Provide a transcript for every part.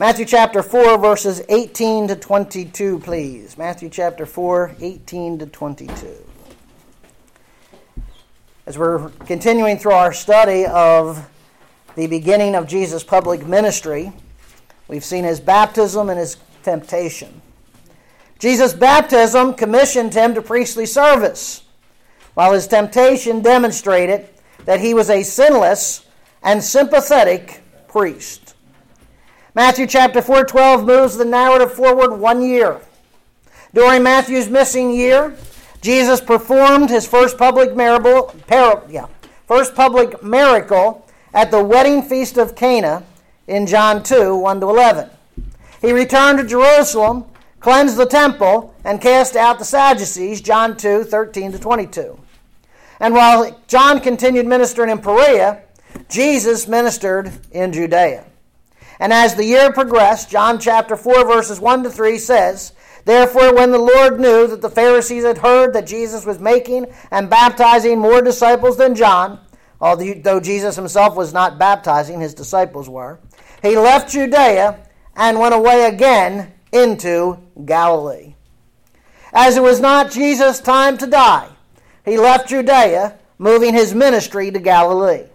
Matthew chapter 4, verses 18 to 22, please. Matthew chapter 4, 18 to 22. As we're continuing through our study of the beginning of Jesus' public ministry, we've seen his baptism and his temptation. Jesus' baptism commissioned him to priestly service, while his temptation demonstrated that he was a sinless and sympathetic priest. Matthew chapter 4 12 moves the narrative forward one year. During Matthew's missing year, Jesus performed his first public miracle, yeah, first public miracle at the wedding feast of Cana in John 2 1 to 11. He returned to Jerusalem, cleansed the temple, and cast out the Sadducees, John 2 13 to 22. And while John continued ministering in Perea, Jesus ministered in Judea. And as the year progressed, John chapter 4, verses 1 to 3 says, Therefore, when the Lord knew that the Pharisees had heard that Jesus was making and baptizing more disciples than John, although Jesus himself was not baptizing, his disciples were, he left Judea and went away again into Galilee. As it was not Jesus' time to die, he left Judea, moving his ministry to Galilee.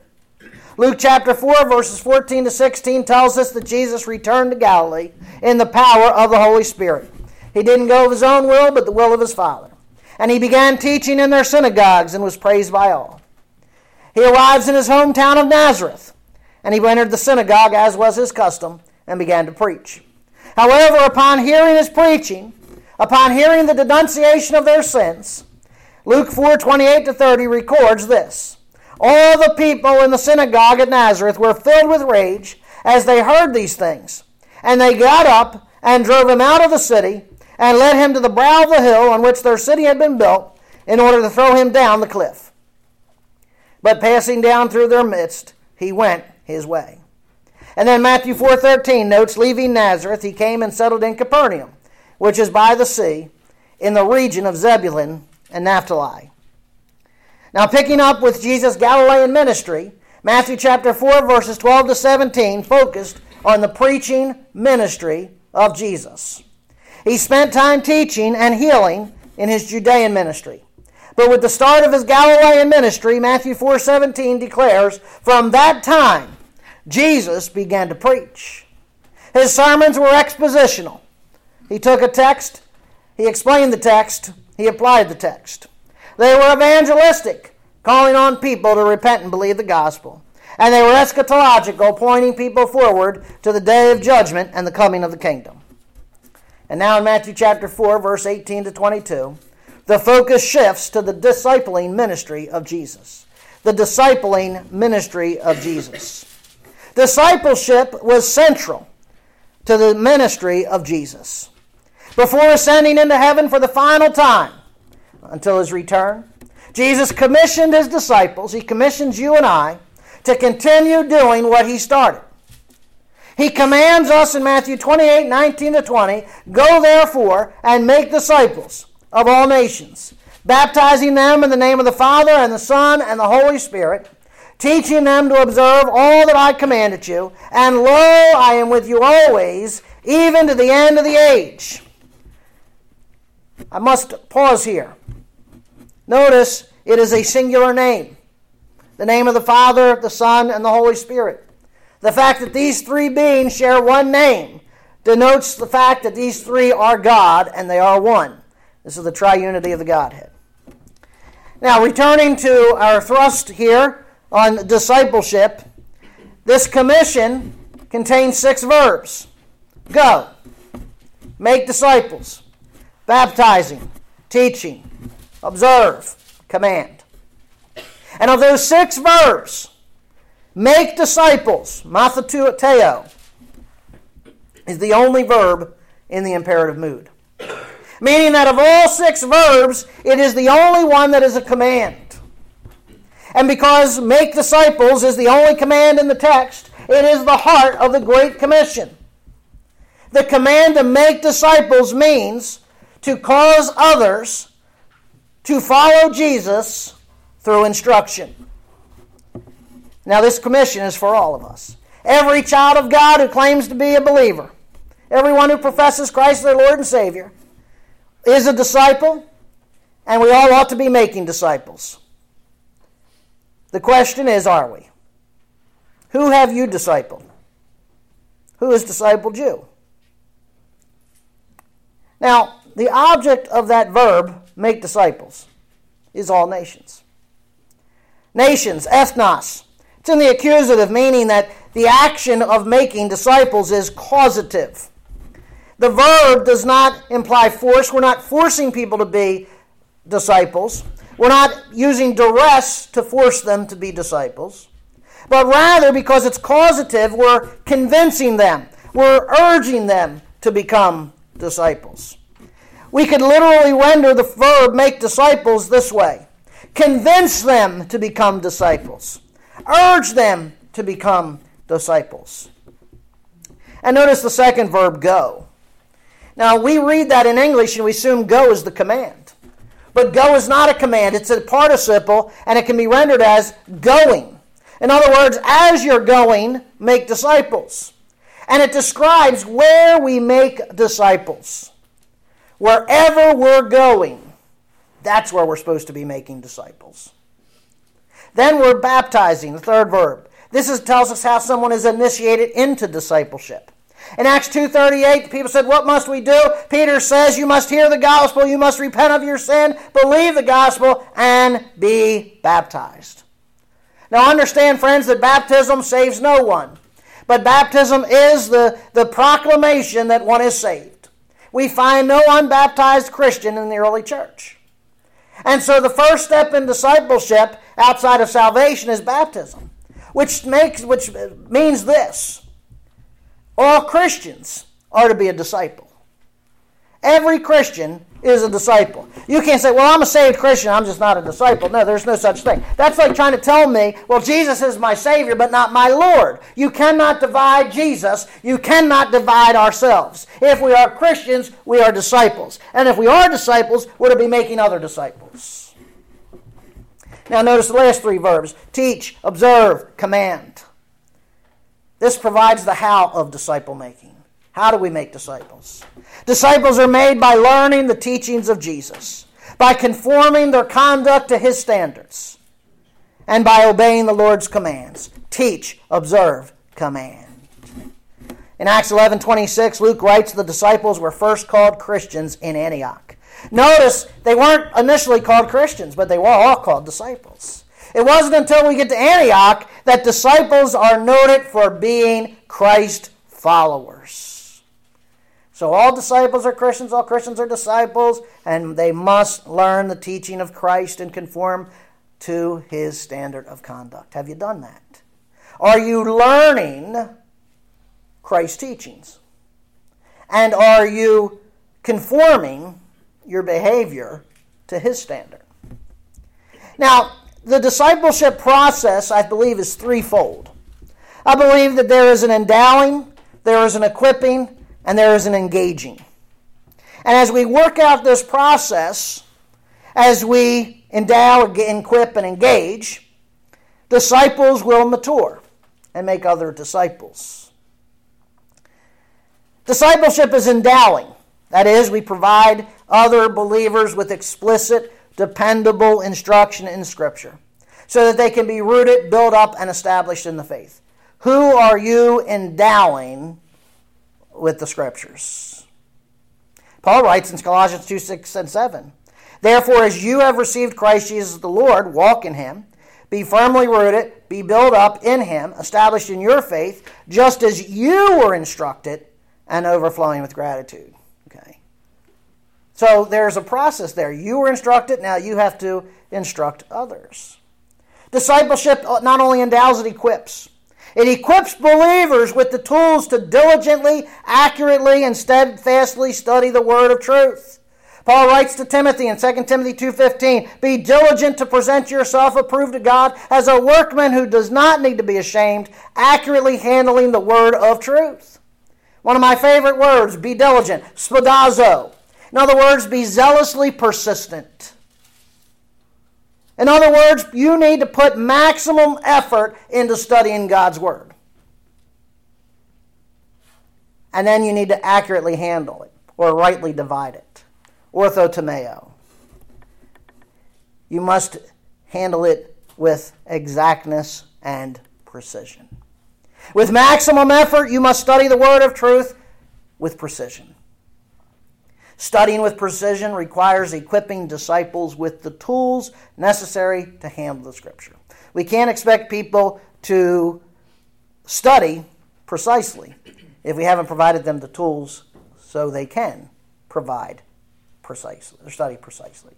Luke chapter 4, verses 14 to 16 tells us that Jesus returned to Galilee in the power of the Holy Spirit. He didn't go of his own will, but the will of his Father. And he began teaching in their synagogues and was praised by all. He arrives in his hometown of Nazareth, and he entered the synagogue, as was his custom, and began to preach. However, upon hearing his preaching, upon hearing the denunciation of their sins, Luke 4 28 to 30 records this. All the people in the synagogue at Nazareth were filled with rage as they heard these things. And they got up and drove him out of the city and led him to the brow of the hill on which their city had been built in order to throw him down the cliff. But passing down through their midst, he went his way. And then Matthew 4:13 notes leaving Nazareth he came and settled in Capernaum, which is by the sea in the region of Zebulun and Naphtali now, picking up with Jesus' Galilean ministry, Matthew chapter 4, verses 12 to 17 focused on the preaching ministry of Jesus. He spent time teaching and healing in his Judean ministry. But with the start of his Galilean ministry, Matthew 4:17 declares, "From that time Jesus began to preach." His sermons were expositional. He took a text, he explained the text, he applied the text. They were evangelistic, calling on people to repent and believe the gospel. And they were eschatological, pointing people forward to the day of judgment and the coming of the kingdom. And now in Matthew chapter 4, verse 18 to 22, the focus shifts to the discipling ministry of Jesus. The discipling ministry of Jesus. Discipleship was central to the ministry of Jesus. Before ascending into heaven for the final time, until his return. Jesus commissioned his disciples, he commissions you and I, to continue doing what he started. He commands us in Matthew 28 19 to 20 Go therefore and make disciples of all nations, baptizing them in the name of the Father and the Son and the Holy Spirit, teaching them to observe all that I commanded you, and lo, I am with you always, even to the end of the age. I must pause here. Notice it is a singular name the name of the Father, the Son, and the Holy Spirit. The fact that these three beings share one name denotes the fact that these three are God and they are one. This is the triunity of the Godhead. Now, returning to our thrust here on discipleship, this commission contains six verbs go, make disciples, baptizing, teaching, observe, command. And of those six verbs, make disciples, matheteo, is the only verb in the imperative mood. Meaning that of all six verbs, it is the only one that is a command. And because make disciples is the only command in the text, it is the heart of the Great Commission. The command to make disciples means to cause others to follow Jesus through instruction. Now, this commission is for all of us. Every child of God who claims to be a believer Everyone who professes Christ their Lord and Savior is a disciple, and we all ought to be making disciples. The question is are we? Who have you discipled? Who has discipled you? Now, the object of that verb, make disciples, is all nations. Nations, ethnos. It's in the accusative, meaning that the action of making disciples is causative. The verb does not imply force. We're not forcing people to be disciples. We're not using duress to force them to be disciples. But rather, because it's causative, we're convincing them, we're urging them to become disciples. We could literally render the verb make disciples this way convince them to become disciples, urge them to become disciples. And notice the second verb, go. Now, we read that in English and we assume go is the command. But go is not a command, it's a participle, and it can be rendered as going. In other words, as you're going, make disciples. And it describes where we make disciples. Wherever we're going, that's where we're supposed to be making disciples. Then we're baptizing, the third verb. This is, tells us how someone is initiated into discipleship. In Acts 2.38, people said, What must we do? Peter says, You must hear the gospel, you must repent of your sin, believe the gospel, and be baptized. Now understand, friends, that baptism saves no one. But baptism is the, the proclamation that one is saved we find no unbaptized Christian in the early church. And so the first step in discipleship outside of salvation is baptism, which makes which means this. All Christians are to be a disciple. Every Christian is a disciple. You can't say, well, I'm a saved Christian, I'm just not a disciple. No, there's no such thing. That's like trying to tell me, well, Jesus is my Savior, but not my Lord. You cannot divide Jesus. You cannot divide ourselves. If we are Christians, we are disciples. And if we are disciples, we're to be making other disciples. Now, notice the last three verbs teach, observe, command. This provides the how of disciple making. How do we make disciples? Disciples are made by learning the teachings of Jesus, by conforming their conduct to his standards, and by obeying the Lord's commands. Teach, observe, command. In Acts 11 26, Luke writes the disciples were first called Christians in Antioch. Notice they weren't initially called Christians, but they were all called disciples. It wasn't until we get to Antioch that disciples are noted for being Christ followers. So all disciples are Christians, all Christians are disciples, and they must learn the teaching of Christ and conform to his standard of conduct. Have you done that? Are you learning Christ's teachings? And are you conforming your behavior to his standard? Now, the discipleship process, I believe, is threefold. I believe that there is an endowing, there is an equipping, and there is an engaging. And as we work out this process, as we endow, equip, and engage, disciples will mature and make other disciples. Discipleship is endowing. That is, we provide other believers with explicit, dependable instruction in Scripture so that they can be rooted, built up, and established in the faith. Who are you endowing with the scriptures. Paul writes in Colossians 2 6 and 7 Therefore, as you have received Christ Jesus the Lord, walk in him, be firmly rooted, be built up in him, established in your faith, just as you were instructed, and overflowing with gratitude. Okay. So there's a process there. You were instructed, now you have to instruct others. Discipleship not only endows, it equips. It equips believers with the tools to diligently, accurately, and steadfastly study the word of truth. Paul writes to Timothy in 2 Timothy 2:15, "Be diligent to present yourself approved to God as a workman who does not need to be ashamed, accurately handling the word of truth." One of my favorite words, be diligent, spoudazo. In other words, be zealously persistent. In other words, you need to put maximum effort into studying God's Word. and then you need to accurately handle it or rightly divide it. Orthotomeo. You must handle it with exactness and precision. With maximum effort, you must study the word of truth with precision. Studying with precision requires equipping disciples with the tools necessary to handle the scripture. We can't expect people to study precisely if we haven't provided them the tools so they can provide precisely or study precisely.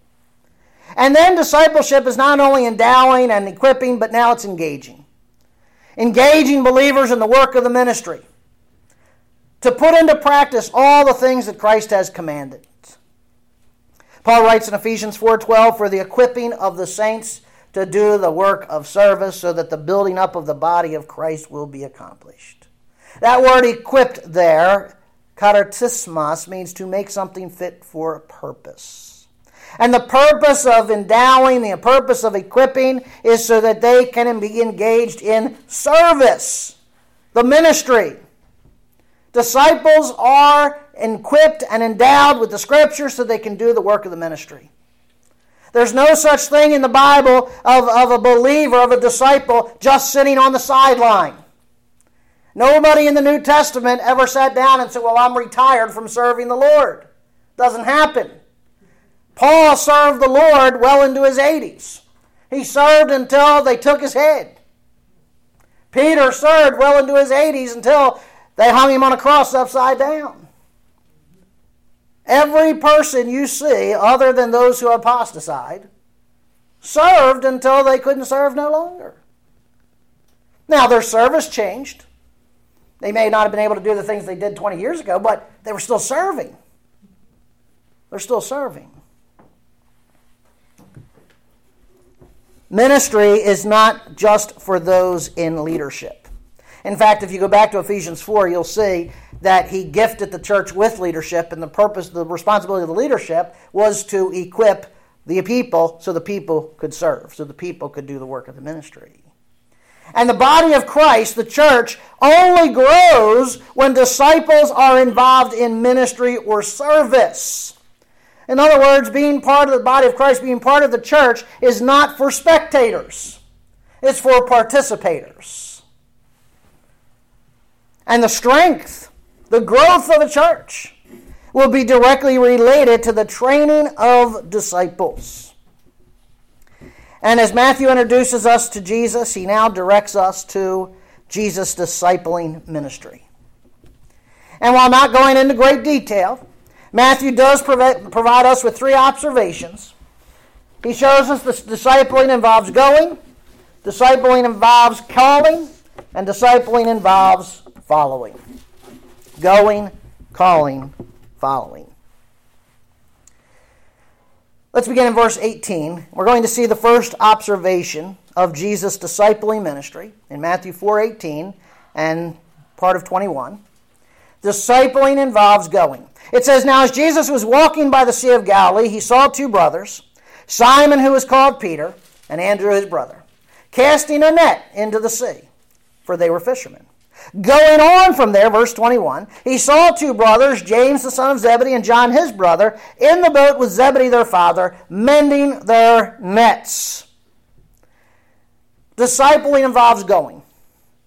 And then discipleship is not only endowing and equipping, but now it's engaging. Engaging believers in the work of the ministry to put into practice all the things that Christ has commanded. Paul writes in Ephesians 4:12 for the equipping of the saints to do the work of service so that the building up of the body of Christ will be accomplished. That word equipped there, katartismos, means to make something fit for a purpose. And the purpose of endowing, the purpose of equipping is so that they can be engaged in service, the ministry. Disciples are equipped and endowed with the scripture so they can do the work of the ministry. There's no such thing in the Bible of, of a believer, of a disciple, just sitting on the sideline. Nobody in the New Testament ever sat down and said, Well, I'm retired from serving the Lord. Doesn't happen. Paul served the Lord well into his 80s. He served until they took his head. Peter served well into his 80s until they hung him on a cross upside down. Every person you see, other than those who apostatized, served until they couldn't serve no longer. Now, their service changed. They may not have been able to do the things they did 20 years ago, but they were still serving. They're still serving. Ministry is not just for those in leadership. In fact, if you go back to Ephesians 4, you'll see that he gifted the church with leadership, and the purpose, the responsibility of the leadership was to equip the people so the people could serve, so the people could do the work of the ministry. And the body of Christ, the church, only grows when disciples are involved in ministry or service. In other words, being part of the body of Christ, being part of the church, is not for spectators, it's for participators and the strength, the growth of the church will be directly related to the training of disciples. And as Matthew introduces us to Jesus, he now directs us to Jesus' discipling ministry. And while not going into great detail, Matthew does provide us with three observations. He shows us the discipling involves going, discipling involves calling, and discipling involves following. Going, calling, following. Let's begin in verse 18. We're going to see the first observation of Jesus' discipling ministry in Matthew 4:18 and part of 21. Discipling involves going. It says, Now as Jesus was walking by the Sea of Galilee, he saw two brothers, Simon, who was called Peter, and Andrew, his brother, casting a net into the sea, for they were fishermen. Going on from there, verse 21, he saw two brothers, James the son of Zebedee and John his brother, in the boat with Zebedee their father, mending their nets. Discipling involves going.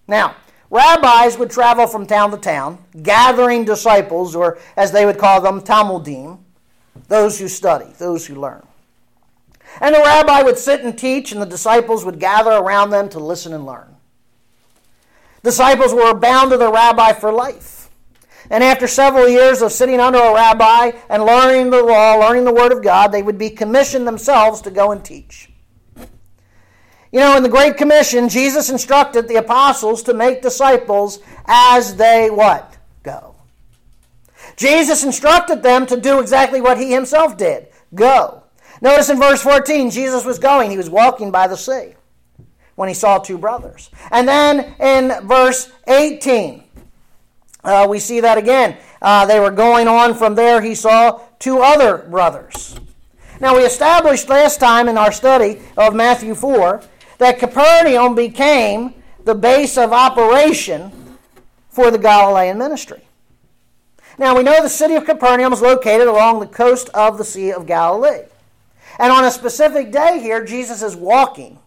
Now, rabbis would travel from town to town, gathering disciples, or as they would call them, talmidim, those who study, those who learn. And the rabbi would sit and teach, and the disciples would gather around them to listen and learn. Disciples were bound to the rabbi for life. And after several years of sitting under a rabbi and learning the law, learning the Word of God, they would be commissioned themselves to go and teach. You know, in the Great Commission, Jesus instructed the apostles to make disciples as they what? Go. Jesus instructed them to do exactly what he himself did go. Notice in verse 14, Jesus was going, he was walking by the sea when he saw two brothers. And then in verse 18, uh, we see that again. Uh, they were going on from there. He saw two other brothers. Now, we established last time in our study of Matthew 4 that Capernaum became the base of operation for the Galilean ministry. Now we know the city of Capernaum is located along the coast of the Sea of Galilee. And on a specific day here, Jesus is walking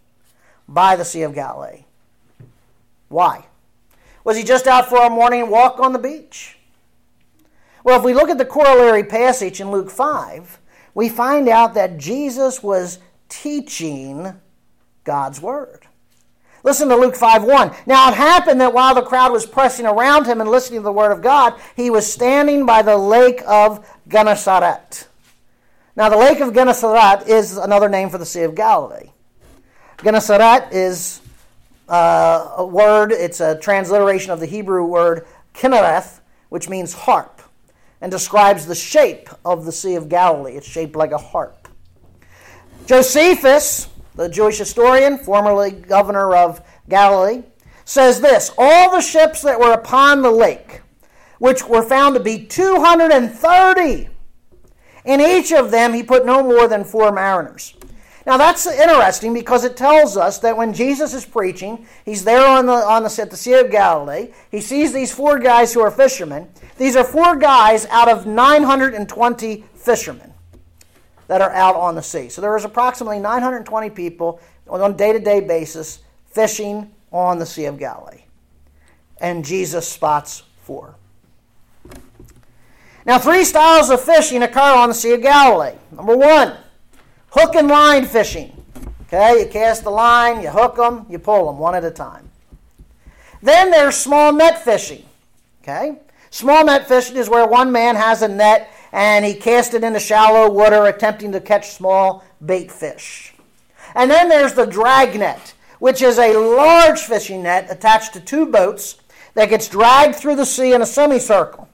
by the Sea of Galilee. Why? Was he just out for a morning walk on the beach? Well, if we look at the corollary passage in Luke 5, we find out that Jesus was teaching God's Word. Listen to Luke 5 1. Now it happened that while the crowd was pressing around him and listening to the Word of God, he was standing by the lake of Gennesaret. Now, the lake of Gennesaret is another name for the Sea of Galilee. Gennesaret is uh, a word, it's a transliteration of the Hebrew word kinnereth, which means harp, and describes the shape of the Sea of Galilee. It's shaped like a harp. Josephus, the Jewish historian, formerly governor of Galilee, says this All the ships that were upon the lake, which were found to be 230, in each of them he put no more than four mariners. Now that's interesting because it tells us that when Jesus is preaching, he's there on the on the at the Sea of Galilee. He sees these four guys who are fishermen. These are four guys out of 920 fishermen that are out on the sea. So there is approximately 920 people on a day-to-day basis fishing on the Sea of Galilee. And Jesus spots four. Now, three styles of fishing occur on the Sea of Galilee. Number one, hook and line fishing. Okay, you cast the line, you hook them, you pull them one at a time. Then there's small net fishing. Okay, small net fishing is where one man has a net and he casts it into shallow water, attempting to catch small bait fish. And then there's the drag net, which is a large fishing net attached to two boats that gets dragged through the sea in a semicircle.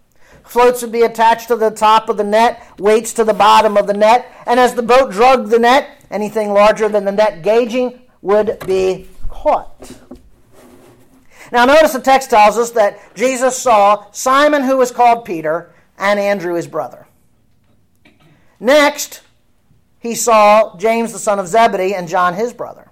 Floats would be attached to the top of the net, weights to the bottom of the net, and as the boat dragged the net, anything larger than the net gauging would be caught. Now, notice the text tells us that Jesus saw Simon, who was called Peter, and Andrew, his brother. Next, he saw James, the son of Zebedee, and John, his brother.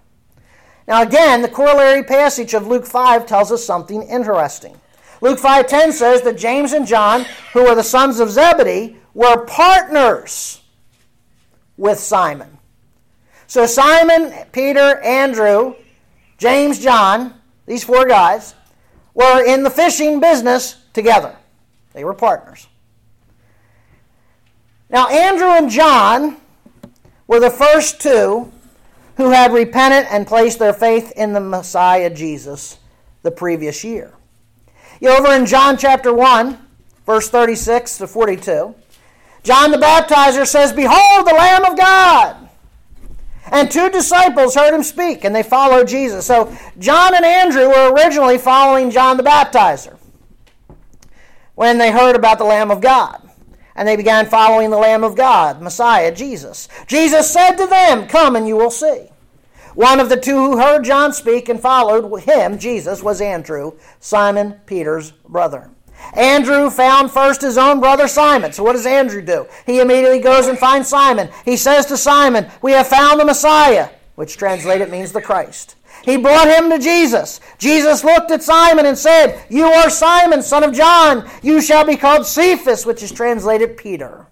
Now, again, the corollary passage of Luke 5 tells us something interesting. Luke 5:10 says that James and John, who were the sons of Zebedee, were partners with Simon. So Simon, Peter, Andrew, James, John, these four guys were in the fishing business together. They were partners. Now Andrew and John were the first two who had repented and placed their faith in the Messiah Jesus the previous year. You over in John chapter 1, verse 36 to 42. John the Baptizer says, Behold the Lamb of God. And two disciples heard him speak, and they followed Jesus. So John and Andrew were originally following John the Baptizer when they heard about the Lamb of God. And they began following the Lamb of God, Messiah, Jesus. Jesus said to them, Come and you will see. One of the two who heard John speak and followed him, Jesus, was Andrew, Simon Peter's brother. Andrew found first his own brother Simon. So what does Andrew do? He immediately goes and finds Simon. He says to Simon, We have found the Messiah, which translated means the Christ. He brought him to Jesus. Jesus looked at Simon and said, You are Simon, son of John. You shall be called Cephas, which is translated Peter.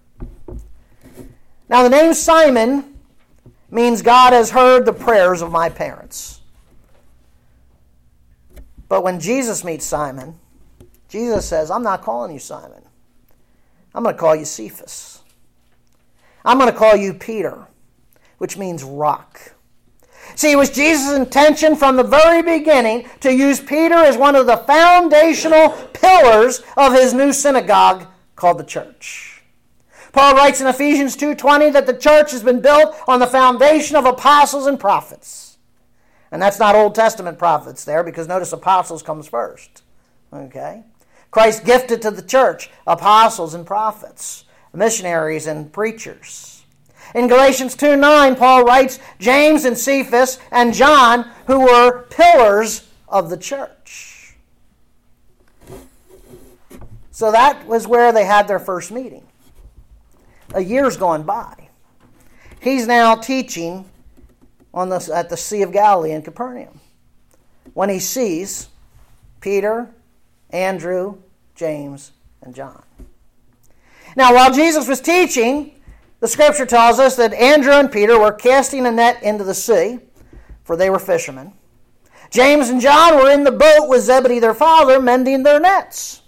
Now, the name Simon means God has heard the prayers of my parents. But when Jesus meets Simon, Jesus says, I'm not calling you Simon. I'm going to call you Cephas. I'm going to call you Peter, which means rock. See, it was Jesus' intention from the very beginning to use Peter as one of the foundational pillars of his new synagogue called the church. Paul writes in Ephesians 2:20 that the church has been built on the foundation of apostles and prophets. And that's not Old Testament prophets there because notice apostles comes first. Okay? Christ gifted to the church apostles and prophets, missionaries and preachers. In Galatians 2 9, Paul writes James and Cephas and John, who were pillars of the church. So that was where they had their first meeting a year's gone by. He's now teaching on the, at the Sea of Galilee in Capernaum when he sees Peter, Andrew, James, and John. Now, while Jesus was teaching, the scripture tells us that Andrew and Peter were casting a net into the sea, for they were fishermen. James and John were in the boat with Zebedee their father, mending their nets.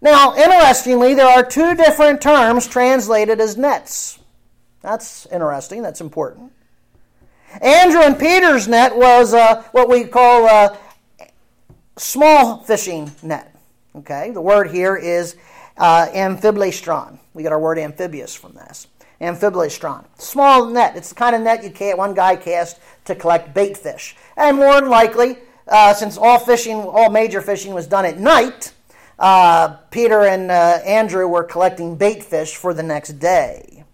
Now, interestingly, there are two different terms translated as nets. That's interesting, that's important. Andrew and Peter's net was uh, what we call a small fishing net. Okay, the word here is uh. We get our word amphibious from this. Amphiblestron. Small net. It's the kind of net you can't, one guy cast to collect bait fish. And more than likely, uh, since all fishing, all major fishing was done at night, uh, Peter and uh, Andrew were collecting bait fish for the next day.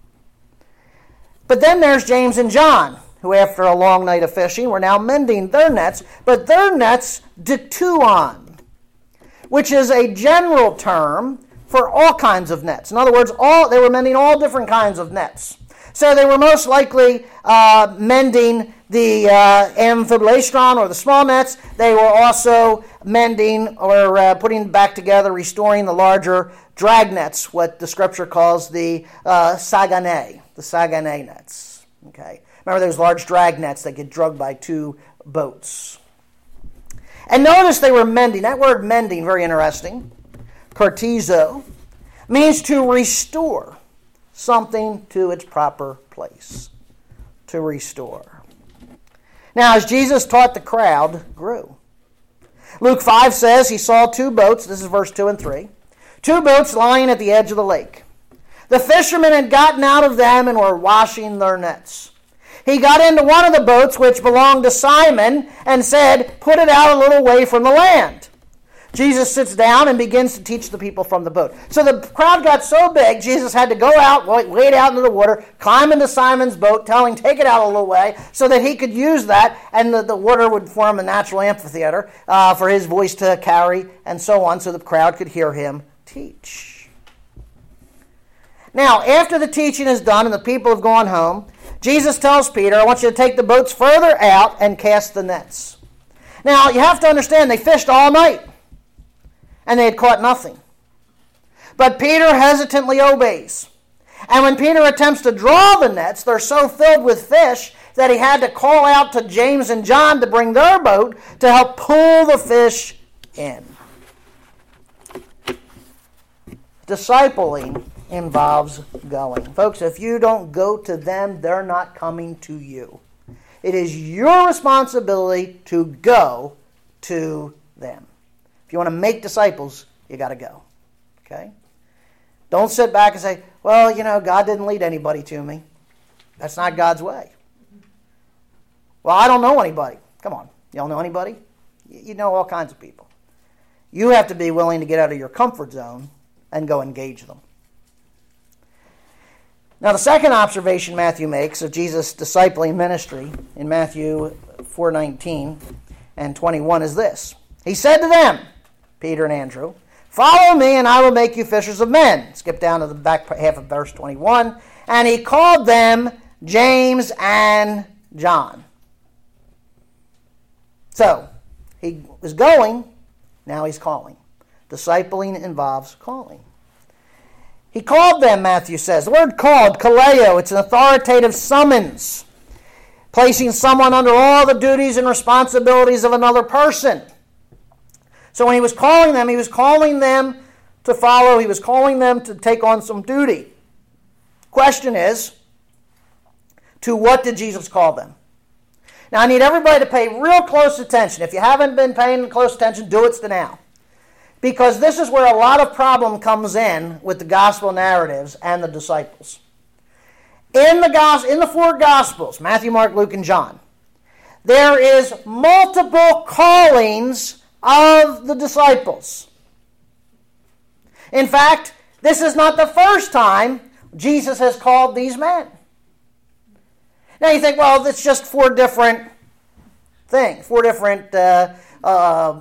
But then there's James and John, who, after a long night of fishing, were now mending their nets, but their nets dituon, which is a general term for all kinds of nets. In other words, all they were mending all different kinds of nets. So they were most likely uh, mending the uh, or the small nets. They were also mending or uh, putting back together, restoring the larger drag nets, what the scripture calls the uh, sagane, the sagane nets. Okay, remember those large drag nets that get drugged by two boats. And notice they were mending. That word mending, very interesting. Cartizo means to restore something to its proper place. To restore. Now, as Jesus taught, the crowd grew. Luke 5 says he saw two boats, this is verse 2 and 3, two boats lying at the edge of the lake. The fishermen had gotten out of them and were washing their nets. He got into one of the boats which belonged to Simon and said, Put it out a little way from the land. Jesus sits down and begins to teach the people from the boat. So the crowd got so big, Jesus had to go out, wade out into the water, climb into Simon's boat, tell him, take it out a little way, so that he could use that, and the, the water would form a natural amphitheater uh, for his voice to carry, and so on, so the crowd could hear him teach. Now, after the teaching is done and the people have gone home, Jesus tells Peter, I want you to take the boats further out and cast the nets. Now, you have to understand, they fished all night and they had caught nothing. But Peter hesitantly obeys. And when Peter attempts to draw the nets, they're so filled with fish that he had to call out to James and John to bring their boat to help pull the fish in. Discipling involves going. Folks, if you don't go to them, they're not coming to you. It is your responsibility to go to them. If you want to make disciples, you got to go. Okay? Don't sit back and say, well, you know, God didn't lead anybody to me. That's not God's way. Well, I don't know anybody. Come on. Don't know anybody? You know all kinds of people. You have to be willing to get out of your comfort zone and go engage them. Now, the second observation Matthew makes of Jesus' discipling ministry in Matthew 4:19 and 21 is this. He said to them, Peter and Andrew. Follow me, and I will make you fishers of men. Skip down to the back half of verse 21. And he called them James and John. So, he was going, now he's calling. Discipling involves calling. He called them, Matthew says. The word called, kaleo, it's an authoritative summons, placing someone under all the duties and responsibilities of another person. So when he was calling them, he was calling them to follow, he was calling them to take on some duty. Question is, to what did Jesus call them? Now, I need everybody to pay real close attention. If you haven't been paying close attention, do it to now. Because this is where a lot of problem comes in with the gospel narratives and the disciples. In the, in the four gospels, Matthew, Mark, Luke, and John, there is multiple callings of the disciples. In fact, this is not the first time Jesus has called these men. Now you think, well, it's just four different things, four different uh, uh,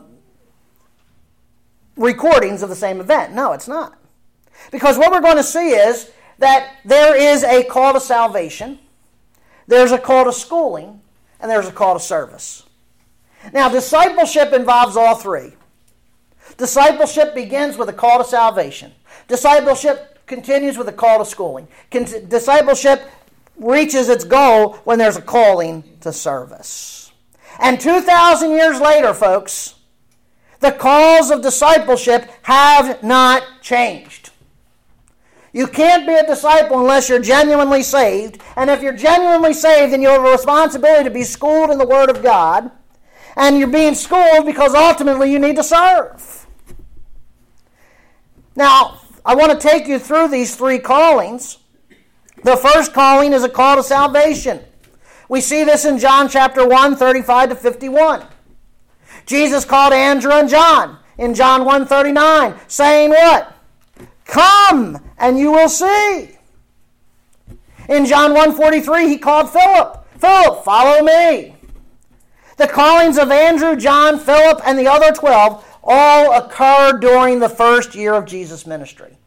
recordings of the same event. No, it's not. Because what we're going to see is that there is a call to salvation, there's a call to schooling, and there's a call to service. Now, discipleship involves all three. Discipleship begins with a call to salvation. Discipleship continues with a call to schooling. Discipleship reaches its goal when there's a calling to service. And 2,000 years later, folks, the calls of discipleship have not changed. You can't be a disciple unless you're genuinely saved. And if you're genuinely saved, then you have a responsibility to be schooled in the Word of God. And you're being schooled because ultimately you need to serve. Now, I want to take you through these three callings. The first calling is a call to salvation. We see this in John chapter 1, 35 to 51. Jesus called Andrew and John in John 1:39, saying what? Come and you will see. In John 1:43 he called Philip, Philip, follow me. The callings of Andrew, John, Philip, and the other 12 all occurred during the first year of Jesus' ministry.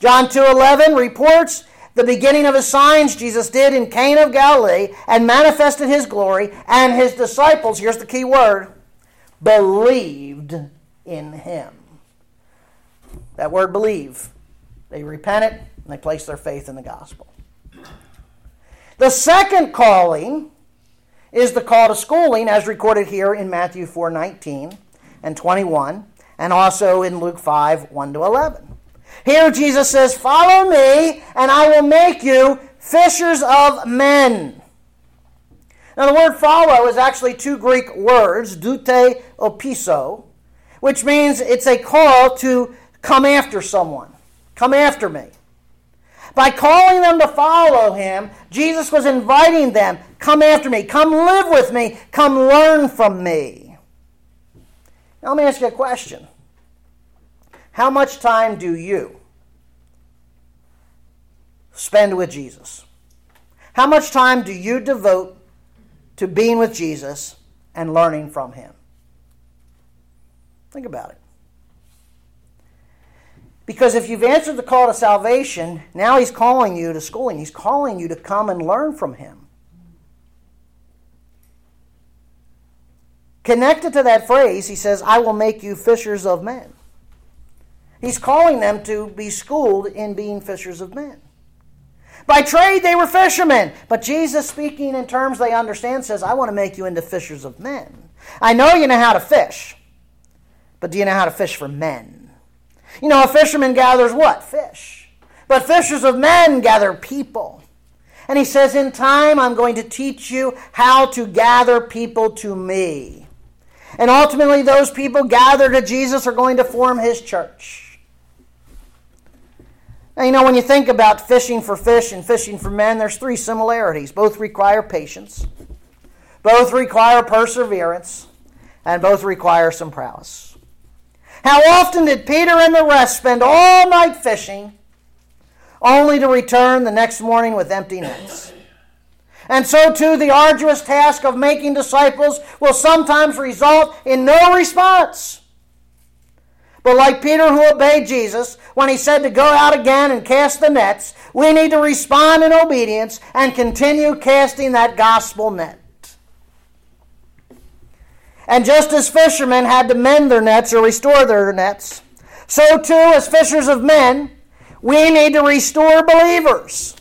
John 2:11 reports the beginning of his signs Jesus did in Cana of Galilee and manifested his glory, and his disciples, here's the key word, believed in him. That word believe. They repented and they placed their faith in the gospel. The second calling is the call to schooling as recorded here in Matthew 4:19 and 21 and also in Luke 5 1 to 11. Here Jesus says, Follow me, and I will make you fishers of men. Now, the word follow is actually two Greek words, deute opiso, which means it's a call to come after someone. Come after me. By calling them to follow him, Jesus was inviting them, come after me, come live with me, come learn from me. Now, let me ask you a question. How much time do you spend with Jesus? How much time do you devote to being with Jesus and learning from Him? Think about it. Because if you've answered the call to salvation, now He's calling you to schooling. He's calling you to come and learn from Him. Connected to that phrase, He says, I will make you fishers of men. He's calling them to be schooled in being fishers of men. By trade, they were fishermen. But Jesus, speaking in terms they understand, says, I want to make you into fishers of men. I know you know how to fish, but do you know how to fish for men? You know, a fisherman gathers what? Fish. But fishers of men gather people. And he says, In time, I'm going to teach you how to gather people to me. And ultimately, those people gathered to Jesus are going to form his church. Now, you know, when you think about fishing for fish and fishing for men, there's three similarities. Both require patience, both require perseverance, and both require some prowess. How often did Peter and the rest spend all night fishing only to return the next morning with empty nets? And so, too, the arduous task of making disciples will sometimes result in no response. But like Peter who obeyed Jesus when he said to go out again and cast the nets, we need to respond in obedience and continue casting that gospel net. And just as fishermen had to mend their nets or restore their nets, so too, as fishers of men, we need to restore believers.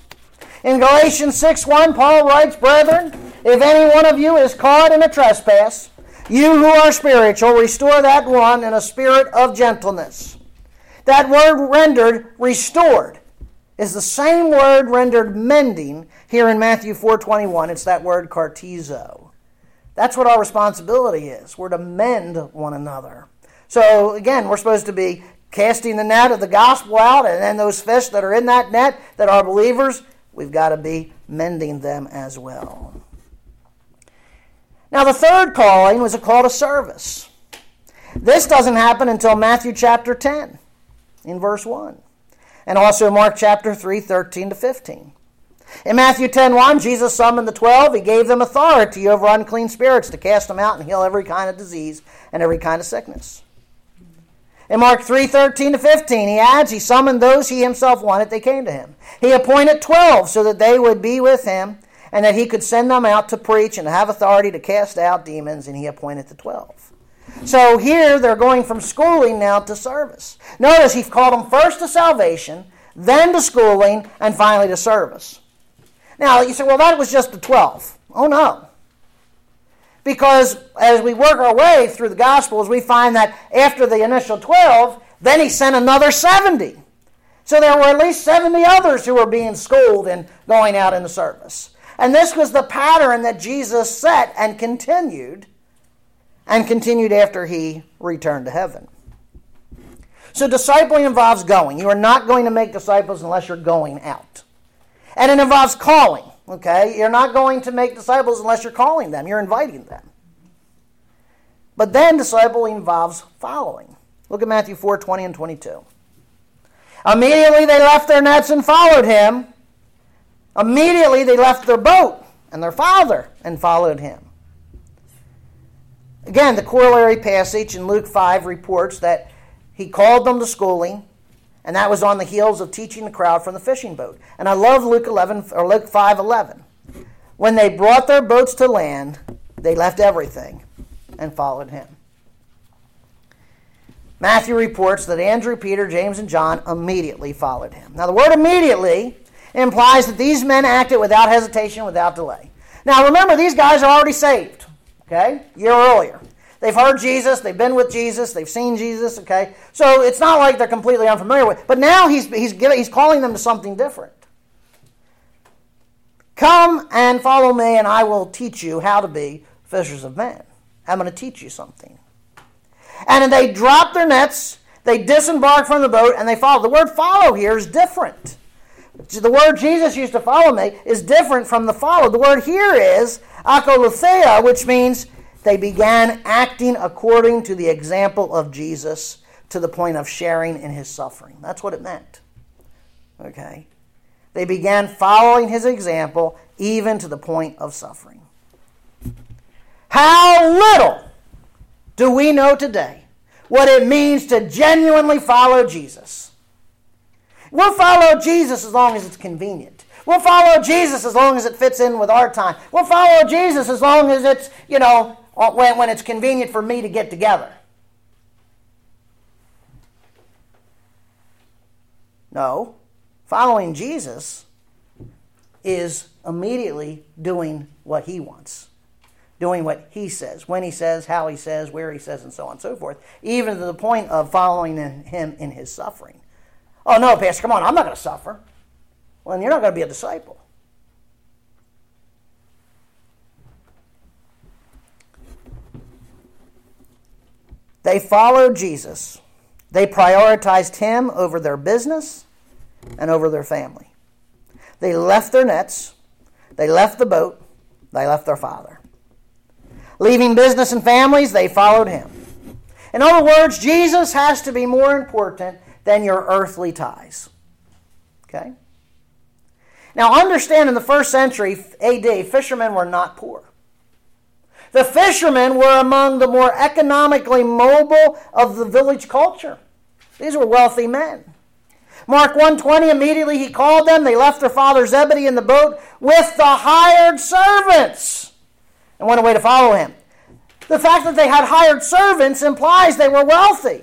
In Galatians 6 1, Paul writes, Brethren, if any one of you is caught in a trespass, you who are spiritual, restore that one in a spirit of gentleness. That word rendered restored is the same word rendered mending here in Matthew 4:21. It's that word cartizo. That's what our responsibility is. We're to mend one another. So again, we're supposed to be casting the net of the gospel out, and then those fish that are in that net that are believers, we've got to be mending them as well. Now, the third calling was a call to service. This doesn't happen until Matthew chapter 10, in verse 1, and also Mark chapter 3, 13 to 15. In Matthew 10 1, Jesus summoned the twelve. He gave them authority over unclean spirits to cast them out and heal every kind of disease and every kind of sickness. In Mark 3 13 to 15, he adds, He summoned those he himself wanted, they came to him. He appointed 12 so that they would be with him and that he could send them out to preach and have authority to cast out demons, and he appointed the twelve. So here they're going from schooling now to service. Notice he called them first to salvation, then to schooling, and finally to service. Now you say, well, that was just the 12. Oh no. Because as we work our way through the Gospels, we find that after the initial 12, then he sent another 70. So there were at least 70 others who were being schooled and going out in the service. And this was the pattern that Jesus set and continued, and continued after he returned to heaven. So discipling involves going. You are not going to make disciples unless you're going out. And it involves calling. Okay? You're not going to make disciples unless you're calling them, you're inviting them. But then discipling involves following. Look at Matthew 4 20 and 22. Immediately they left their nets and followed him. Immediately they left their boat and their father and followed him. Again, the corollary passage in Luke 5 reports that he called them to schooling, and that was on the heels of teaching the crowd from the fishing boat. And I love Luke 11 or Luke 5:11. When they brought their boats to land, they left everything and followed him. Matthew reports that Andrew, Peter, James, and John immediately followed him. Now, the word immediately implies that these men acted without hesitation, without delay. Now, remember, these guys are already saved, okay, A year earlier. They've heard Jesus, they've been with Jesus, they've seen Jesus, okay? So it's not like they're completely unfamiliar with But now he's, he's, giving, he's calling them to something different. Come and follow me, and I will teach you how to be fishers of men. I'm going to teach you something. And they drop their nets, they disembark from the boat, and they follow. The word follow here is different. The word Jesus used to follow me is different from the follow. The word here is akoluthea, which means they began acting according to the example of Jesus to the point of sharing in his suffering. That's what it meant. Okay? They began following his example even to the point of suffering. How little do we know today what it means to genuinely follow Jesus? We'll follow Jesus as long as it's convenient. We'll follow Jesus as long as it fits in with our time. We'll follow Jesus as long as it's, you know, when, when it's convenient for me to get together. No. Following Jesus is immediately doing what he wants, doing what he says, when he says, how he says, where he says, and so on and so forth, even to the point of following him in his suffering. Oh, no, Pastor, come on, I'm not going to suffer. Well, then you're not going to be a disciple. They followed Jesus. They prioritized him over their business and over their family. They left their nets, they left the boat, they left their father. Leaving business and families, they followed him. In other words, Jesus has to be more important than your earthly ties. Okay? Now, understand in the first century AD, fishermen were not poor. The fishermen were among the more economically mobile of the village culture. These were wealthy men. Mark 120 immediately he called them. They left their father Zebedee in the boat with the hired servants and went away to follow him. The fact that they had hired servants implies they were wealthy.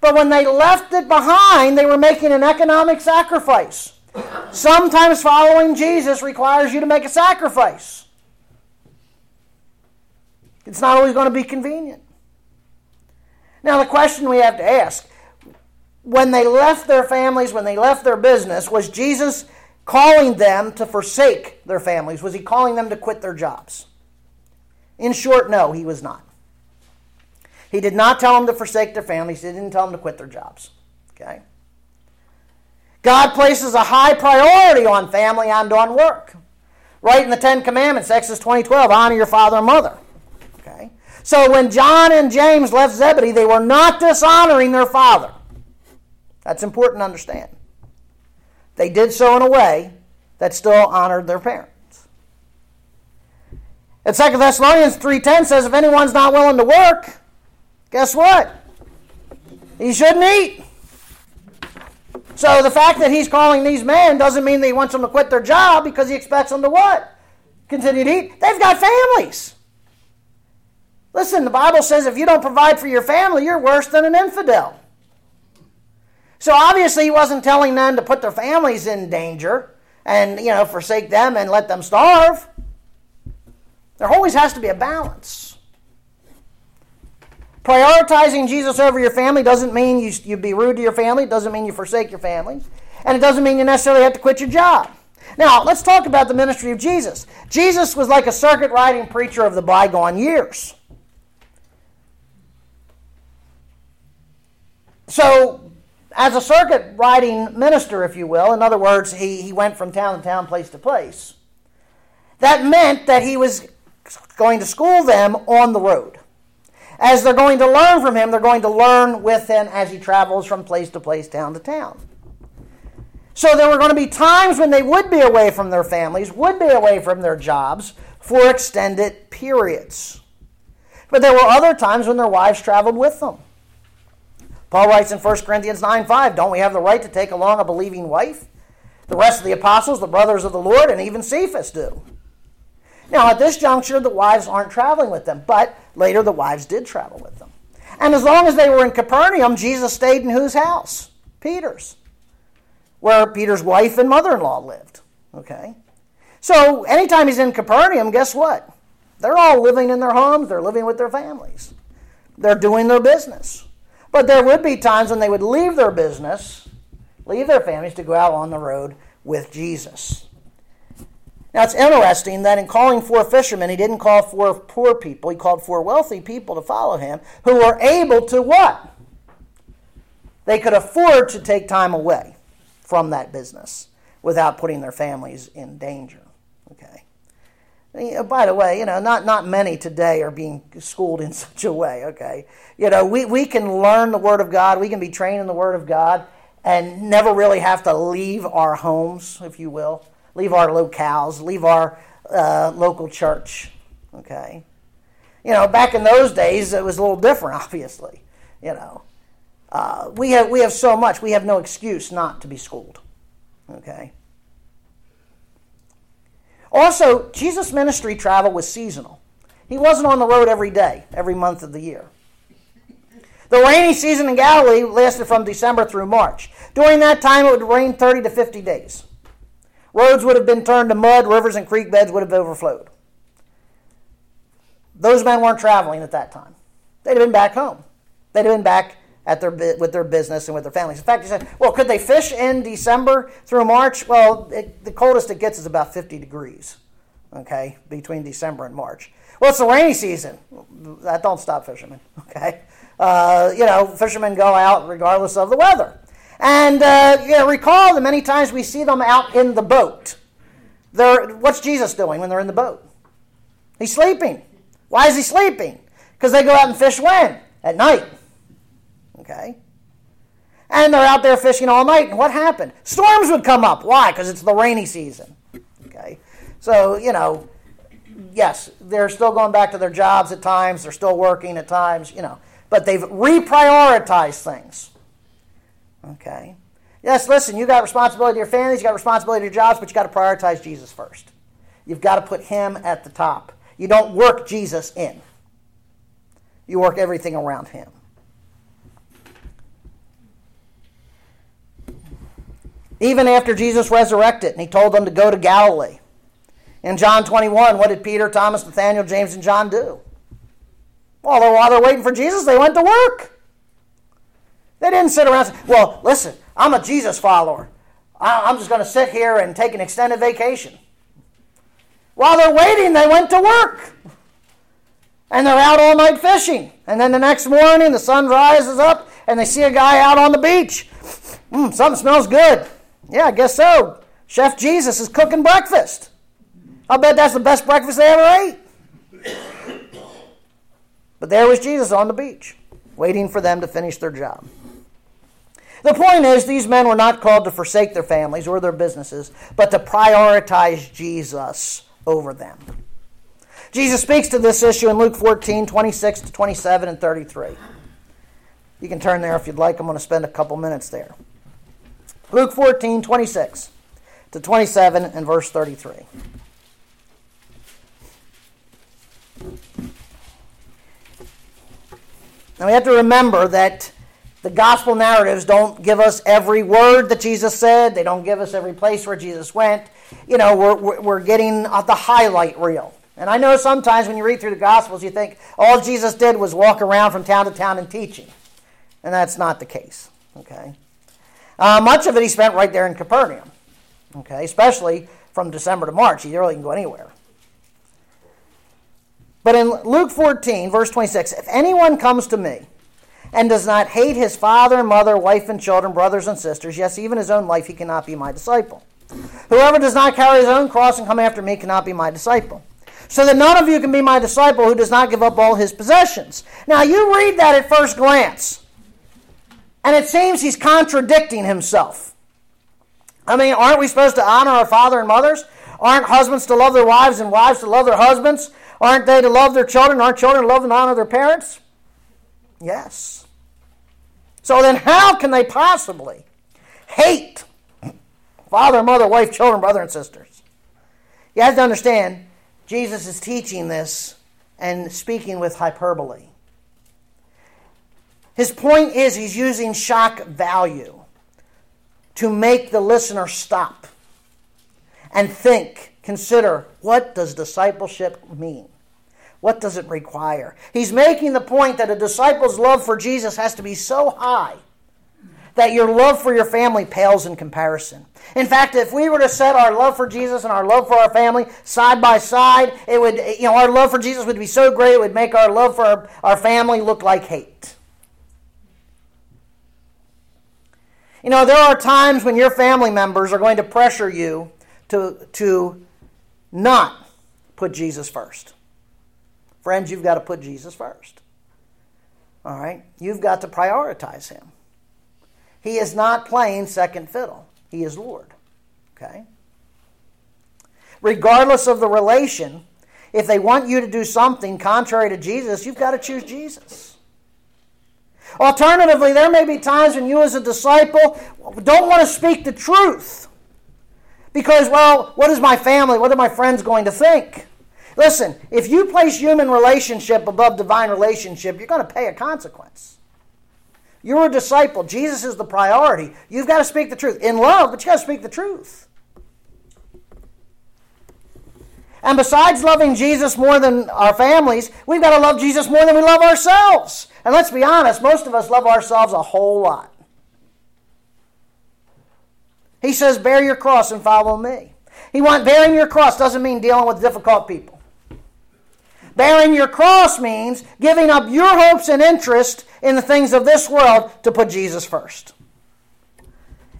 But when they left it behind, they were making an economic sacrifice. Sometimes following Jesus requires you to make a sacrifice. It's not always going to be convenient. Now, the question we have to ask when they left their families, when they left their business, was Jesus calling them to forsake their families? Was he calling them to quit their jobs? In short, no, he was not. He did not tell them to forsake their families, he didn't tell them to quit their jobs. Okay? God places a high priority on family and on work. Right in the Ten Commandments, Exodus 20 12, honor your father and mother. So when John and James left Zebedee, they were not dishonoring their father. That's important to understand. They did so in a way that still honored their parents. And 2 Thessalonians 3.10 says, if anyone's not willing to work, guess what? He shouldn't eat. So the fact that he's calling these men doesn't mean that he wants them to quit their job because he expects them to what? Continue to eat. They've got families. Listen, the Bible says if you don't provide for your family, you're worse than an infidel. So obviously, he wasn't telling them to put their families in danger and, you know, forsake them and let them starve. There always has to be a balance. Prioritizing Jesus over your family doesn't mean you, you be rude to your family, it doesn't mean you forsake your family, and it doesn't mean you necessarily have to quit your job. Now, let's talk about the ministry of Jesus. Jesus was like a circuit riding preacher of the bygone years. So, as a circuit riding minister, if you will, in other words, he, he went from town to town, place to place. That meant that he was going to school them on the road. As they're going to learn from him, they're going to learn with him as he travels from place to place, town to town. So there were going to be times when they would be away from their families, would be away from their jobs for extended periods. But there were other times when their wives traveled with them. Paul writes in 1 Corinthians 9 5, Don't we have the right to take along a believing wife? The rest of the apostles, the brothers of the Lord, and even Cephas do. Now, at this juncture, the wives aren't traveling with them, but later the wives did travel with them. And as long as they were in Capernaum, Jesus stayed in whose house? Peter's, where Peter's wife and mother in law lived. Okay? So, anytime he's in Capernaum, guess what? They're all living in their homes, they're living with their families, they're doing their business. But there would be times when they would leave their business, leave their families to go out on the road with Jesus. Now it's interesting that in calling for fishermen, he didn't call for poor people, he called for wealthy people to follow him who were able to what? They could afford to take time away from that business without putting their families in danger. By the way, you know, not, not many today are being schooled in such a way, okay? You know, we, we can learn the Word of God, we can be trained in the Word of God, and never really have to leave our homes, if you will, leave our locales, leave our uh, local church, okay? You know, back in those days, it was a little different, obviously, you know. Uh, we, have, we have so much, we have no excuse not to be schooled, okay? Also, Jesus' ministry travel was seasonal. He wasn't on the road every day, every month of the year. The rainy season in Galilee lasted from December through March. During that time, it would rain 30 to 50 days. Roads would have been turned to mud, rivers and creek beds would have overflowed. Those men weren't traveling at that time. They'd have been back home. They'd have been back at their with their business and with their families. In fact, you said, well, could they fish in December through March? Well, it, the coldest it gets is about 50 degrees, okay, between December and March. Well, it's the rainy season. That don't stop fishermen, okay? Uh, you know, fishermen go out regardless of the weather. And uh, you know, recall the many times we see them out in the boat. They're, what's Jesus doing when they're in the boat? He's sleeping. Why is he sleeping? Because they go out and fish when? At night. Okay? And they're out there fishing all night. And what happened? Storms would come up. Why? Because it's the rainy season. Okay? So, you know, yes, they're still going back to their jobs at times. They're still working at times, you know. But they've reprioritized things. Okay? Yes, listen, you got responsibility to your families, you got responsibility to your jobs, but you got to prioritize Jesus first. You've got to put him at the top. You don't work Jesus in. You work everything around him. Even after Jesus resurrected and he told them to go to Galilee. In John 21, what did Peter, Thomas, Nathaniel, James, and John do? Well, while they're waiting for Jesus, they went to work. They didn't sit around say, Well, listen, I'm a Jesus follower. I'm just going to sit here and take an extended vacation. While they're waiting, they went to work. And they're out all night fishing. And then the next morning, the sun rises up and they see a guy out on the beach. Mm, something smells good. Yeah, I guess so. Chef Jesus is cooking breakfast. I'll bet that's the best breakfast they ever ate. But there was Jesus on the beach, waiting for them to finish their job. The point is, these men were not called to forsake their families or their businesses, but to prioritize Jesus over them. Jesus speaks to this issue in Luke 14, 26 to 27 and 33. You can turn there if you'd like. I'm going to spend a couple minutes there. Luke 14, 26 to 27 and verse 33. Now we have to remember that the gospel narratives don't give us every word that Jesus said. They don't give us every place where Jesus went. You know, we're, we're getting the highlight reel. And I know sometimes when you read through the Gospels, you think all Jesus did was walk around from town to town and teaching. And that's not the case. Okay? Uh, much of it he spent right there in Capernaum. Okay? Especially from December to March. He really can go anywhere. But in Luke 14, verse 26, if anyone comes to me and does not hate his father and mother, wife and children, brothers and sisters, yes, even his own life, he cannot be my disciple. Whoever does not carry his own cross and come after me cannot be my disciple. So that none of you can be my disciple who does not give up all his possessions. Now, you read that at first glance, and it seems he's contradicting himself. I mean, aren't we supposed to honor our father and mothers? Aren't husbands to love their wives and wives to love their husbands? Aren't they to love their children? Aren't children to love and honor their parents? Yes. So then, how can they possibly hate father, mother, wife, children, brother, and sisters? You have to understand, Jesus is teaching this and speaking with hyperbole. His point is he's using shock value to make the listener stop and think, consider what does discipleship mean? What does it require? He's making the point that a disciple's love for Jesus has to be so high that your love for your family pales in comparison. In fact, if we were to set our love for Jesus and our love for our family side by side, it would, you know, our love for Jesus would be so great it would make our love for our, our family look like hate. You know, there are times when your family members are going to pressure you to, to not put Jesus first. Friends, you've got to put Jesus first. All right? You've got to prioritize him. He is not playing second fiddle, he is Lord. Okay? Regardless of the relation, if they want you to do something contrary to Jesus, you've got to choose Jesus. Alternatively, there may be times when you, as a disciple, don't want to speak the truth. Because, well, what is my family, what are my friends going to think? Listen, if you place human relationship above divine relationship, you're going to pay a consequence. You're a disciple. Jesus is the priority. You've got to speak the truth in love, but you've got to speak the truth. And besides loving Jesus more than our families, we've got to love Jesus more than we love ourselves. And let's be honest, most of us love ourselves a whole lot. He says, Bear your cross and follow me. He want bearing your cross doesn't mean dealing with difficult people. Bearing your cross means giving up your hopes and interest in the things of this world to put Jesus first.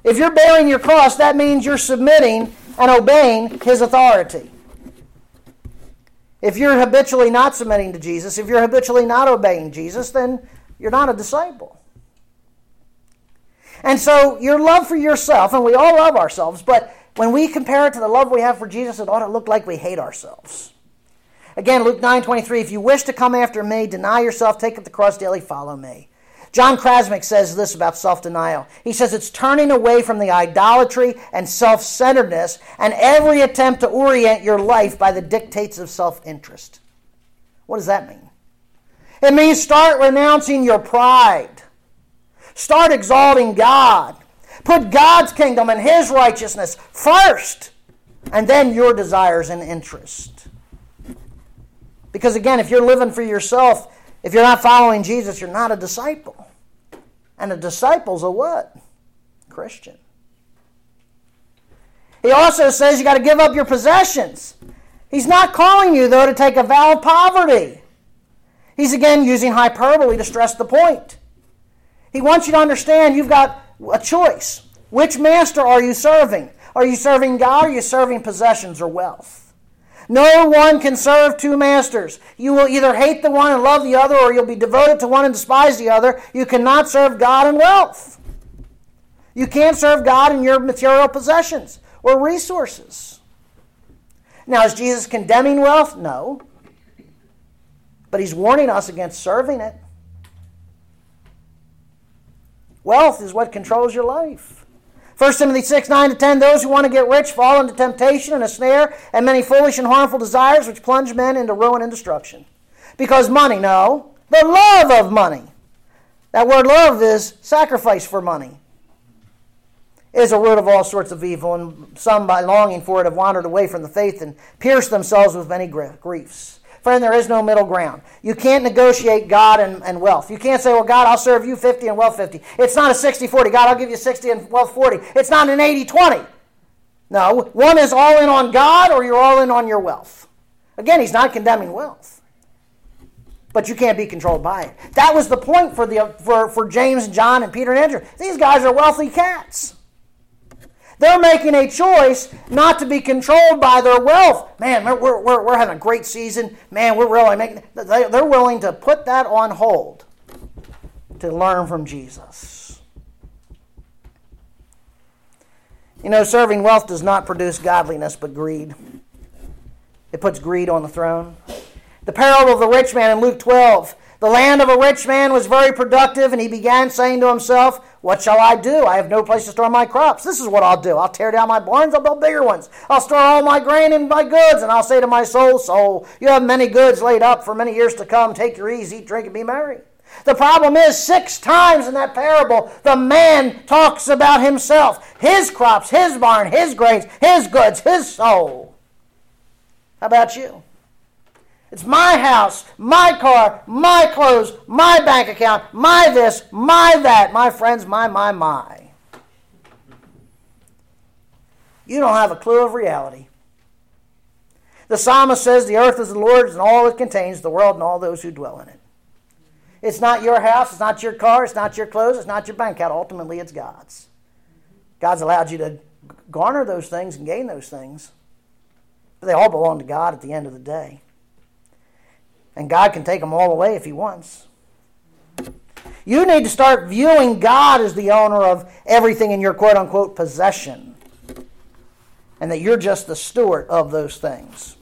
If you're bearing your cross, that means you're submitting and obeying his authority. If you're habitually not submitting to Jesus, if you're habitually not obeying Jesus, then you're not a disciple. And so your love for yourself, and we all love ourselves, but when we compare it to the love we have for Jesus, it ought to look like we hate ourselves. Again, Luke 9 23, if you wish to come after me, deny yourself, take up the cross daily, follow me. John Krasnick says this about self denial. He says it's turning away from the idolatry and self centeredness and every attempt to orient your life by the dictates of self interest. What does that mean? It means start renouncing your pride, start exalting God, put God's kingdom and His righteousness first, and then your desires and interests. Because again, if you're living for yourself, if you're not following Jesus, you're not a disciple. And a disciple's a what? Christian. He also says you got to give up your possessions. He's not calling you, though, to take a vow of poverty. He's again using hyperbole to stress the point. He wants you to understand you've got a choice. Which master are you serving? Are you serving God or are you serving possessions or wealth? No one can serve two masters. You will either hate the one and love the other, or you'll be devoted to one and despise the other. You cannot serve God and wealth. You can't serve God and your material possessions or resources. Now, is Jesus condemning wealth? No. But he's warning us against serving it. Wealth is what controls your life. 1 Timothy 6, 9 to 10, those who want to get rich fall into temptation and a snare and many foolish and harmful desires which plunge men into ruin and destruction. Because money, no, the love of money That word love is sacrifice for money. Is a root of all sorts of evil, and some by longing for it have wandered away from the faith and pierced themselves with many griefs. Friend, there is no middle ground. You can't negotiate God and, and wealth. You can't say, well, God, I'll serve you 50 and wealth 50. It's not a 60 40. God, I'll give you 60 and wealth 40. It's not an 80 20. No, one is all in on God or you're all in on your wealth. Again, he's not condemning wealth. But you can't be controlled by it. That was the point for, the, for, for James and John and Peter and Andrew. These guys are wealthy cats. They're making a choice not to be controlled by their wealth. Man, we're, we're, we're having a great season. Man, we're really making. They're willing to put that on hold to learn from Jesus. You know, serving wealth does not produce godliness, but greed. It puts greed on the throne. The parable of the rich man in Luke 12 the land of a rich man was very productive, and he began saying to himself, What shall I do? I have no place to store my crops. This is what I'll do. I'll tear down my barns, I'll build bigger ones. I'll store all my grain and my goods, and I'll say to my soul, Soul, you have many goods laid up for many years to come. Take your ease, eat, drink, and be merry. The problem is, six times in that parable, the man talks about himself, his crops, his barn, his grains, his goods, his soul. How about you? It's my house, my car, my clothes, my bank account, my this, my that, my friends, my, my, my. You don't have a clue of reality. The psalmist says, The earth is the Lord's and all it contains, the world and all those who dwell in it. It's not your house, it's not your car, it's not your clothes, it's not your bank account. Ultimately, it's God's. God's allowed you to garner those things and gain those things. But they all belong to God at the end of the day. And God can take them all away if He wants. You need to start viewing God as the owner of everything in your quote unquote possession. And that you're just the steward of those things.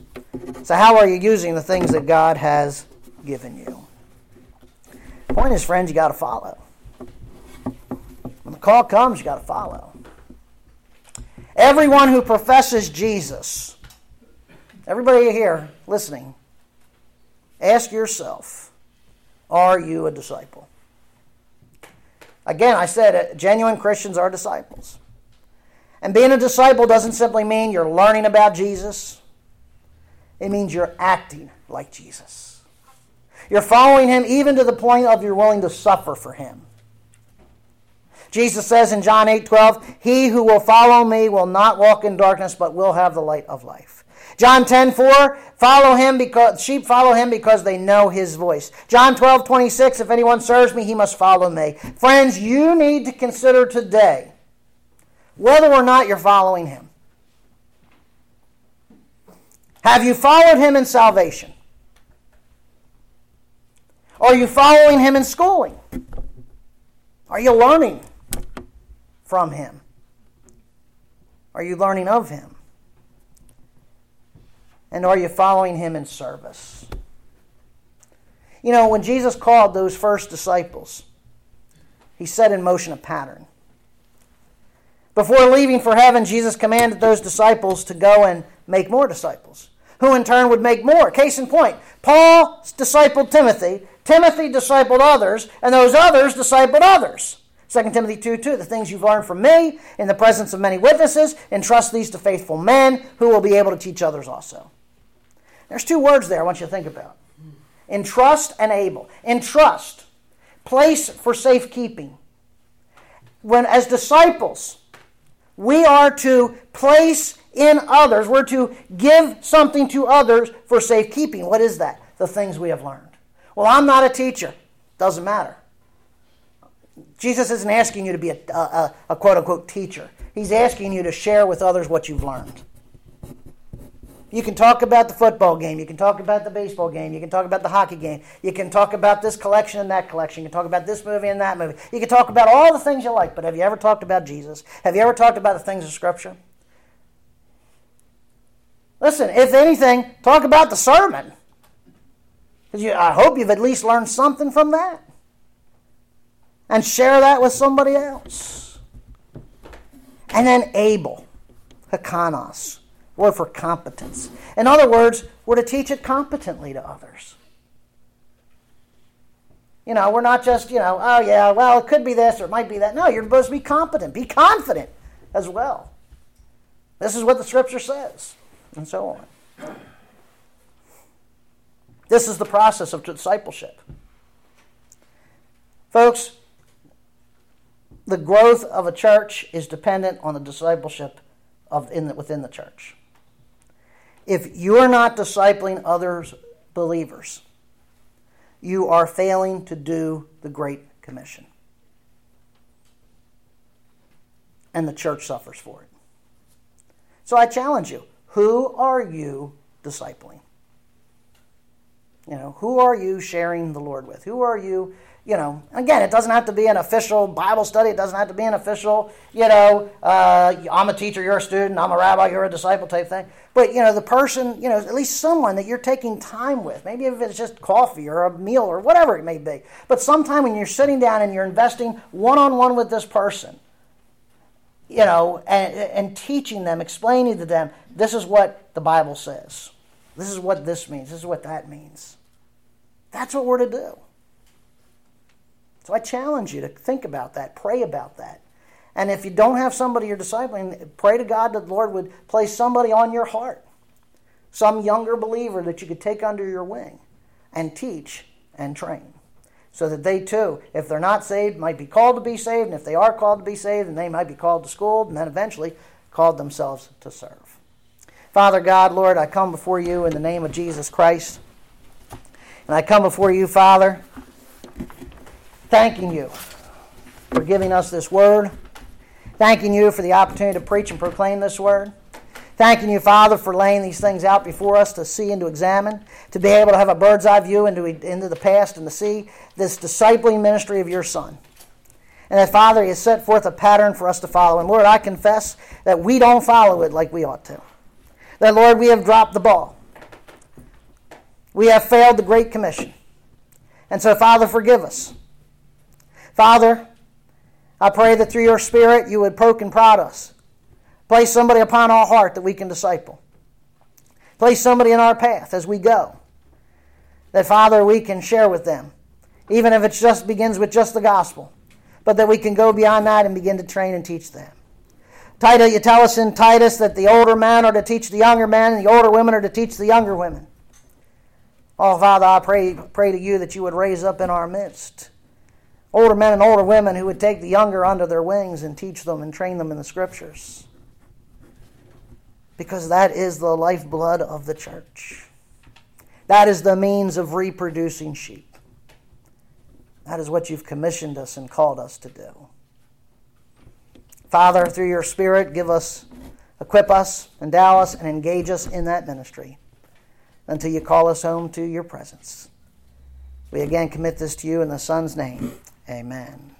So, how are you using the things that God has given you? Point is, friends, you got to follow. When the call comes, you got to follow. Everyone who professes Jesus, everybody here listening, Ask yourself are you a disciple? Again, I said it, genuine Christians are disciples. And being a disciple doesn't simply mean you're learning about Jesus, it means you're acting like Jesus. You're following him even to the point of you're willing to suffer for him. Jesus says in John 8 12, He who will follow me will not walk in darkness, but will have the light of life. John 10, 4, follow him because sheep follow him because they know his voice. John 12, 26, if anyone serves me, he must follow me. Friends, you need to consider today whether or not you're following him. Have you followed him in salvation? Are you following him in schooling? Are you learning from him? Are you learning of him? And are you following him in service? You know, when Jesus called those first disciples, he set in motion a pattern. Before leaving for heaven, Jesus commanded those disciples to go and make more disciples, who in turn would make more. Case in point, Paul discipled Timothy, Timothy discipled others, and those others discipled others. 2 Timothy 2 2, the things you've learned from me in the presence of many witnesses, entrust these to faithful men who will be able to teach others also. There's two words there I want you to think about entrust and able. Entrust, place for safekeeping. When, as disciples, we are to place in others, we're to give something to others for safekeeping. What is that? The things we have learned. Well, I'm not a teacher. Doesn't matter. Jesus isn't asking you to be a, a, a quote unquote teacher. He's asking you to share with others what you've learned. You can talk about the football game. You can talk about the baseball game. You can talk about the hockey game. You can talk about this collection and that collection. You can talk about this movie and that movie. You can talk about all the things you like, but have you ever talked about Jesus? Have you ever talked about the things of Scripture? Listen, if anything, talk about the sermon. Because I hope you've at least learned something from that. And share that with somebody else. And then able, hikanos word for competence. In other words, we're to teach it competently to others. You know, we're not just, you know, oh yeah, well, it could be this or it might be that. No, you're supposed to be competent, be confident as well. This is what the scripture says, and so on. This is the process of discipleship. Folks, the growth of a church is dependent on the discipleship of in the, within the church. If you're not discipling others believers, you are failing to do the Great Commission. And the church suffers for it. So I challenge you who are you discipling? You know, who are you sharing the Lord with? Who are you you know, again, it doesn't have to be an official Bible study. It doesn't have to be an official, you know, uh, I'm a teacher, you're a student, I'm a rabbi, you're a disciple type thing. But, you know, the person, you know, at least someone that you're taking time with. Maybe if it's just coffee or a meal or whatever it may be. But sometime when you're sitting down and you're investing one on one with this person, you know, and, and teaching them, explaining to them, this is what the Bible says. This is what this means. This is what that means. That's what we're to do. So I challenge you to think about that, pray about that. And if you don't have somebody you're discipling, pray to God that the Lord would place somebody on your heart, some younger believer that you could take under your wing and teach and train. So that they too, if they're not saved, might be called to be saved, and if they are called to be saved, then they might be called to school, and then eventually called themselves to serve. Father God, Lord, I come before you in the name of Jesus Christ. And I come before you, Father, thanking you for giving us this word, thanking you for the opportunity to preach and proclaim this word. Thanking you, Father, for laying these things out before us to see and to examine, to be able to have a bird's eye view into, into the past and to see this discipling ministry of your Son. And that, Father, He has set forth a pattern for us to follow. And Lord, I confess that we don't follow it like we ought to. That, Lord, we have dropped the ball. We have failed the Great Commission. And so, Father, forgive us. Father, I pray that through your Spirit you would poke and prod us. Place somebody upon our heart that we can disciple. Place somebody in our path as we go. That, Father, we can share with them, even if it just begins with just the gospel, but that we can go beyond that and begin to train and teach them. Titus, you tell us in Titus that the older men are to teach the younger men, and the older women are to teach the younger women. Oh, Father, I pray, pray to you that you would raise up in our midst older men and older women who would take the younger under their wings and teach them and train them in the scriptures. Because that is the lifeblood of the church. That is the means of reproducing sheep. That is what you've commissioned us and called us to do. Father, through your Spirit, give us, equip us, endow us, and engage us in that ministry until you call us home to your presence. We again commit this to you in the Son's name. Amen.